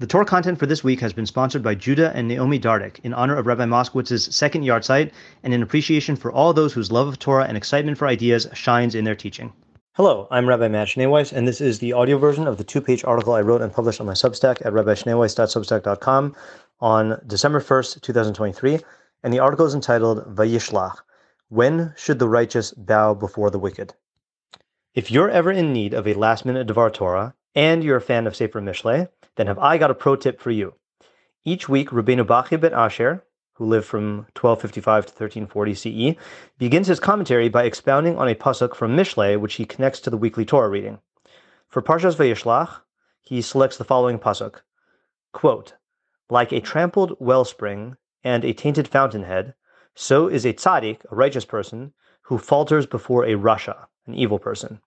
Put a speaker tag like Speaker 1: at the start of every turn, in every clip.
Speaker 1: The Torah content for this week has been sponsored by Judah and Naomi Dardick in honor of Rabbi Moskowitz's second yahrzeit and in appreciation for all those whose love of Torah and excitement for ideas shines in their teaching. Hello, I'm Rabbi Matt Schneeweiss, and this is the audio version of the two-page article I wrote and published on my Substack at rabbischneeweiss.substack.com on December 1st, 2023, and the article is entitled Vayishlach, When Should the Righteous Bow Before the Wicked? If you're ever in need of a last-minute Devar Torah, and you're a fan of Sefer Mishlei, then have I got a pro tip for you. Each week, Rabbeinu Bachya ben Asher, who lived from 1255 to 1340 CE, begins his commentary by expounding on a pasuk from Mishlei, which he connects to the weekly Torah reading. For Parshas Vayishlach, he selects the following pasuk: quote, "Like a trampled wellspring and a tainted fountainhead, so is a tzaddik, a righteous person, who falters before a rasha, an evil person."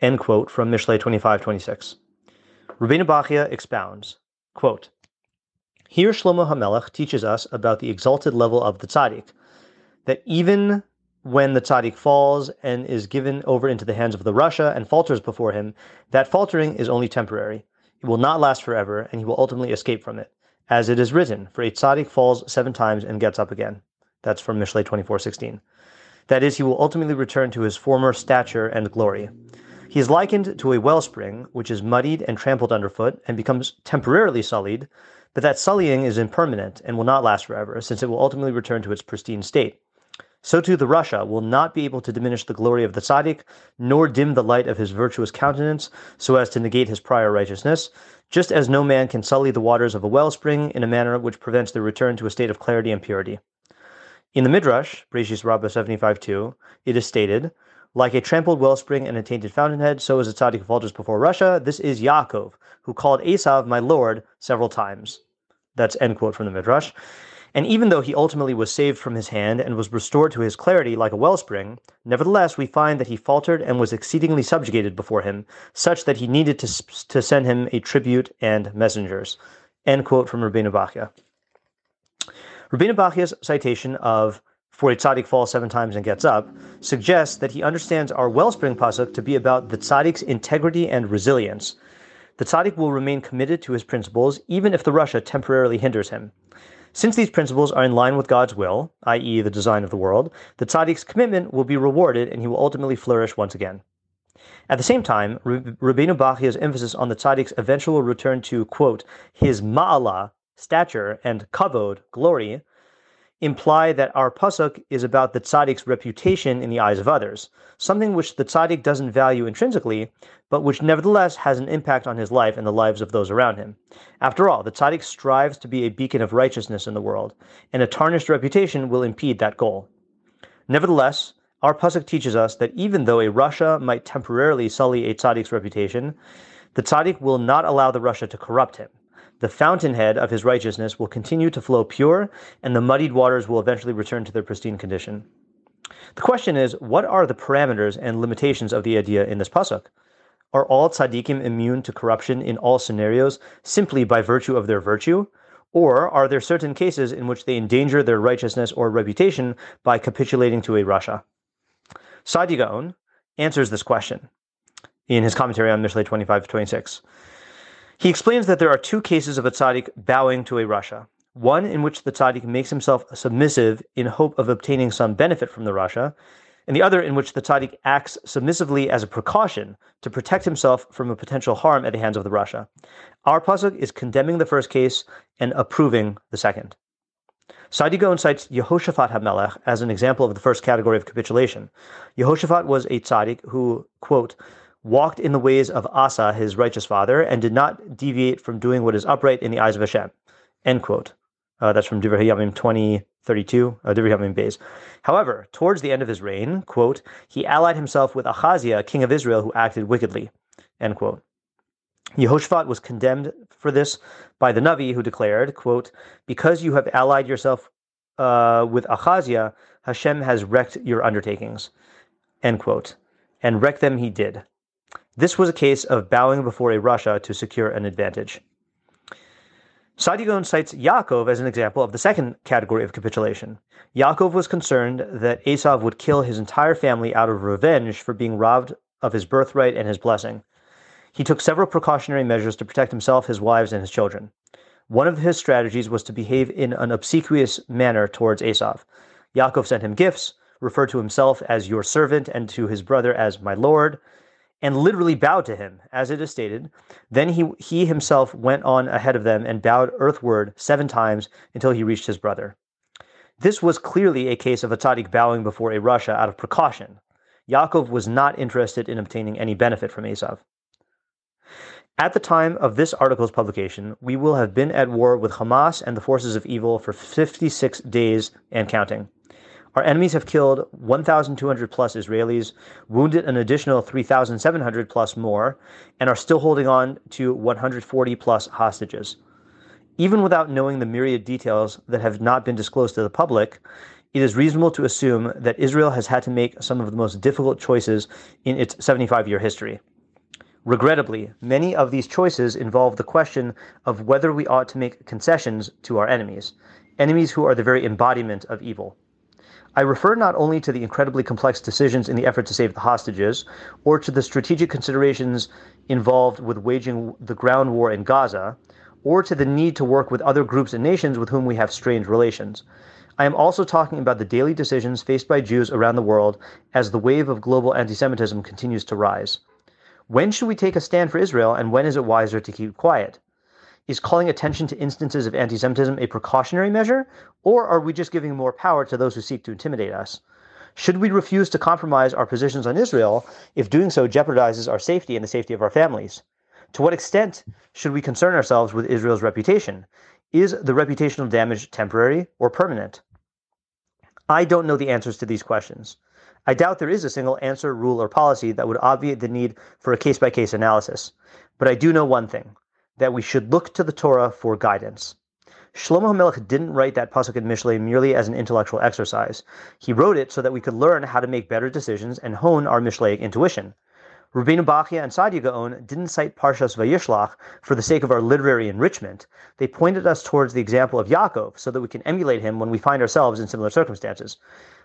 Speaker 1: End quote from Mishlei 25:26. Rabbeinu Bachya expounds, quote, Here Shlomo HaMelech teaches us about the exalted level of the tzaddik, that even when the tzaddik falls and is given over into the hands of the rasha and falters before him, that faltering is only temporary. It will not last forever, and he will ultimately escape from it. As it is written, for a tzaddik falls seven times and gets up again. That's from Mishlei 24:16. That is, he will ultimately return to his former stature and glory. He is likened to a wellspring, which is muddied and trampled underfoot and becomes temporarily sullied, but that sullying is impermanent and will not last forever, since it will ultimately return to its pristine state. So too the rasha will not be able to diminish the glory of the tzaddik, nor dim the light of his virtuous countenance, so as to negate his prior righteousness, just as no man can sully the waters of a wellspring in a manner which prevents their return to a state of clarity and purity. In the Midrash, Breshis Rabbah 75.2, it is stated, like a trampled wellspring and a tainted fountainhead, so is a tzaddik who falters before rasha. This is Yaakov, who called Esav my lord several times. That's end quote from the Midrash. And even though he ultimately was saved from his hand and was restored to his clarity like a wellspring, nevertheless we find that he faltered and was exceedingly subjugated before him, such that he needed to, to send him a tribute and messengers. End quote from Rabbeinu Bachya. Rabbeinu Bachya's citation of for a tzaddik falls seven times and gets up, suggests that he understands our wellspring pasuk to be about the tzaddik's integrity and resilience. The tzaddik will remain committed to his principles even if the rasha temporarily hinders him. Since these principles are in line with God's will, i.e., the design of the world, the tzaddik's commitment will be rewarded and he will ultimately flourish once again. At the same time, Rabbeinu Bachya's emphasis on the tzaddik's eventual return to, quote, his ma'ala, stature, and kavod, glory, imply that our pasuk is about the tzaddik's reputation in the eyes of others, something which the tzaddik doesn't value intrinsically, but which nevertheless has an impact on his life and the lives of those around him. After all, the tzaddik strives to be a beacon of righteousness in the world, and a tarnished reputation will impede that goal. Nevertheless, our pasuk teaches us that even though a rasha might temporarily sully a tzaddik's reputation, the tzaddik will not allow the rasha to corrupt him the fountainhead of his righteousness will continue to flow pure, and the muddied waters will eventually return to their pristine condition. The question is, what are the parameters and limitations of the idea in this pasuk? Are all tzaddikim immune to corruption in all scenarios simply by virtue of their virtue? Or are there certain cases in which they endanger their righteousness or reputation by capitulating to a rasha? Saadia Gaon answers this question in his commentary on Mishlei 25 26. He explains that there are two cases of a tzaddik bowing to a rasha. One in which the tzaddik makes himself submissive in hope of obtaining some benefit from the rasha, and the other in which the tzaddik acts submissively as a precaution to protect himself from a potential harm at the hands of the rasha. Our pasuk is condemning the first case and approving the second. Saadia Gaon cites Yehoshaphat HaMelech as an example of the first category of capitulation. Yehoshaphat was a tzaddik who, quote, walked in the ways of Asa, his righteous father, and did not deviate from doing what is upright in the eyes of Hashem. End quote. Uh, that's from Divrei Hayamim 2032, uh, Divrei Hayamim Beis. However, towards the end of his reign, quote, he allied himself with Achaziah, king of Israel, who acted wickedly. End quote. Yehoshaphat was condemned for this by the Navi, who declared, quote, because you have allied yourself uh, with Achaziah, Hashem has wrecked your undertakings. End quote. And wreck them he did. This was a case of bowing before a rasha to secure an advantage. Saadia Gaon cites Yaakov as an example of the second category of capitulation. Yaakov was concerned that Esav would kill his entire family out of revenge for being robbed of his birthright and his blessing. He took several precautionary measures to protect himself, his wives, and his children. One of his strategies was to behave in an obsequious manner towards Esav. Yaakov sent him gifts, referred to himself as your servant and to his brother as my lord, and literally bowed to him, as it is stated. Then he, he himself went on ahead of them and bowed earthward seven times until he reached his brother. This was clearly a case of a tzaddik bowing before a rasha out of precaution. Yaakov was not interested in obtaining any benefit from Esav. At the time of this article's publication, we will have been at war with Hamas and the forces of evil for 56 days and counting. Our enemies have killed 1,200 plus Israelis, wounded an additional 3,700 plus more, and are still holding on to 140 plus hostages. Even without knowing the myriad details that have not been disclosed to the public, it is reasonable to assume that Israel has had to make some of the most difficult choices in its 75 year history. Regrettably, many of these choices involve the question of whether we ought to make concessions to our enemies, enemies who are the very embodiment of evil. I refer not only to the incredibly complex decisions in the effort to save the hostages, or to the strategic considerations involved with waging the ground war in Gaza, or to the need to work with other groups and nations with whom we have strained relations. I am also talking about the daily decisions faced by Jews around the world as the wave of global anti Semitism continues to rise. When should we take a stand for Israel, and when is it wiser to keep quiet? Is calling attention to instances of anti Semitism a precautionary measure, or are we just giving more power to those who seek to intimidate us? Should we refuse to compromise our positions on Israel if doing so jeopardizes our safety and the safety of our families? To what extent should we concern ourselves with Israel's reputation? Is the reputational damage temporary or permanent? I don't know the answers to these questions. I doubt there is a single answer, rule, or policy that would obviate the need for a case by case analysis. But I do know one thing that we should look to the Torah for guidance. Shlomo HaMelech didn't write that pasuk in Mishlei merely as an intellectual exercise. He wrote it so that we could learn how to make better decisions and hone our Mishlaic intuition. Rabbeinu Bachya and Saadia Gaon didn't cite Parshas Vayishlach for the sake of our literary enrichment. They pointed us towards the example of Yaakov so that we can emulate him when we find ourselves in similar circumstances.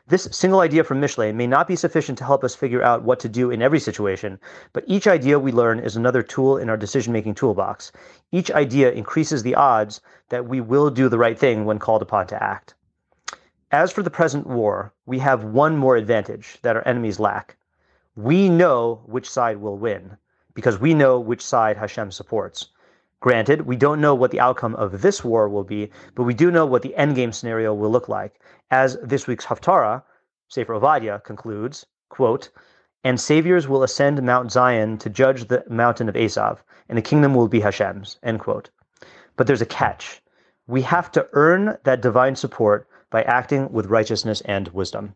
Speaker 1: This single idea from Mishlei may not be sufficient to help us figure out what to do in every situation, but each idea we learn is another tool in our decision making toolbox. Each idea increases the odds that we will do the right thing when called upon to act. As for the present war, we have one more advantage that our enemies lack. We know which side will win because we know which side Hashem supports. Granted, we don't know what the outcome of this war will be, but we do know what the endgame scenario will look like. As this week's Haftarah, Sefer Ovadia, concludes, quote, and saviors will ascend Mount Zion to judge the mountain of Esav, and the kingdom will be Hashem's, end quote. But there's a catch. We have to earn that divine support by acting with righteousness and wisdom.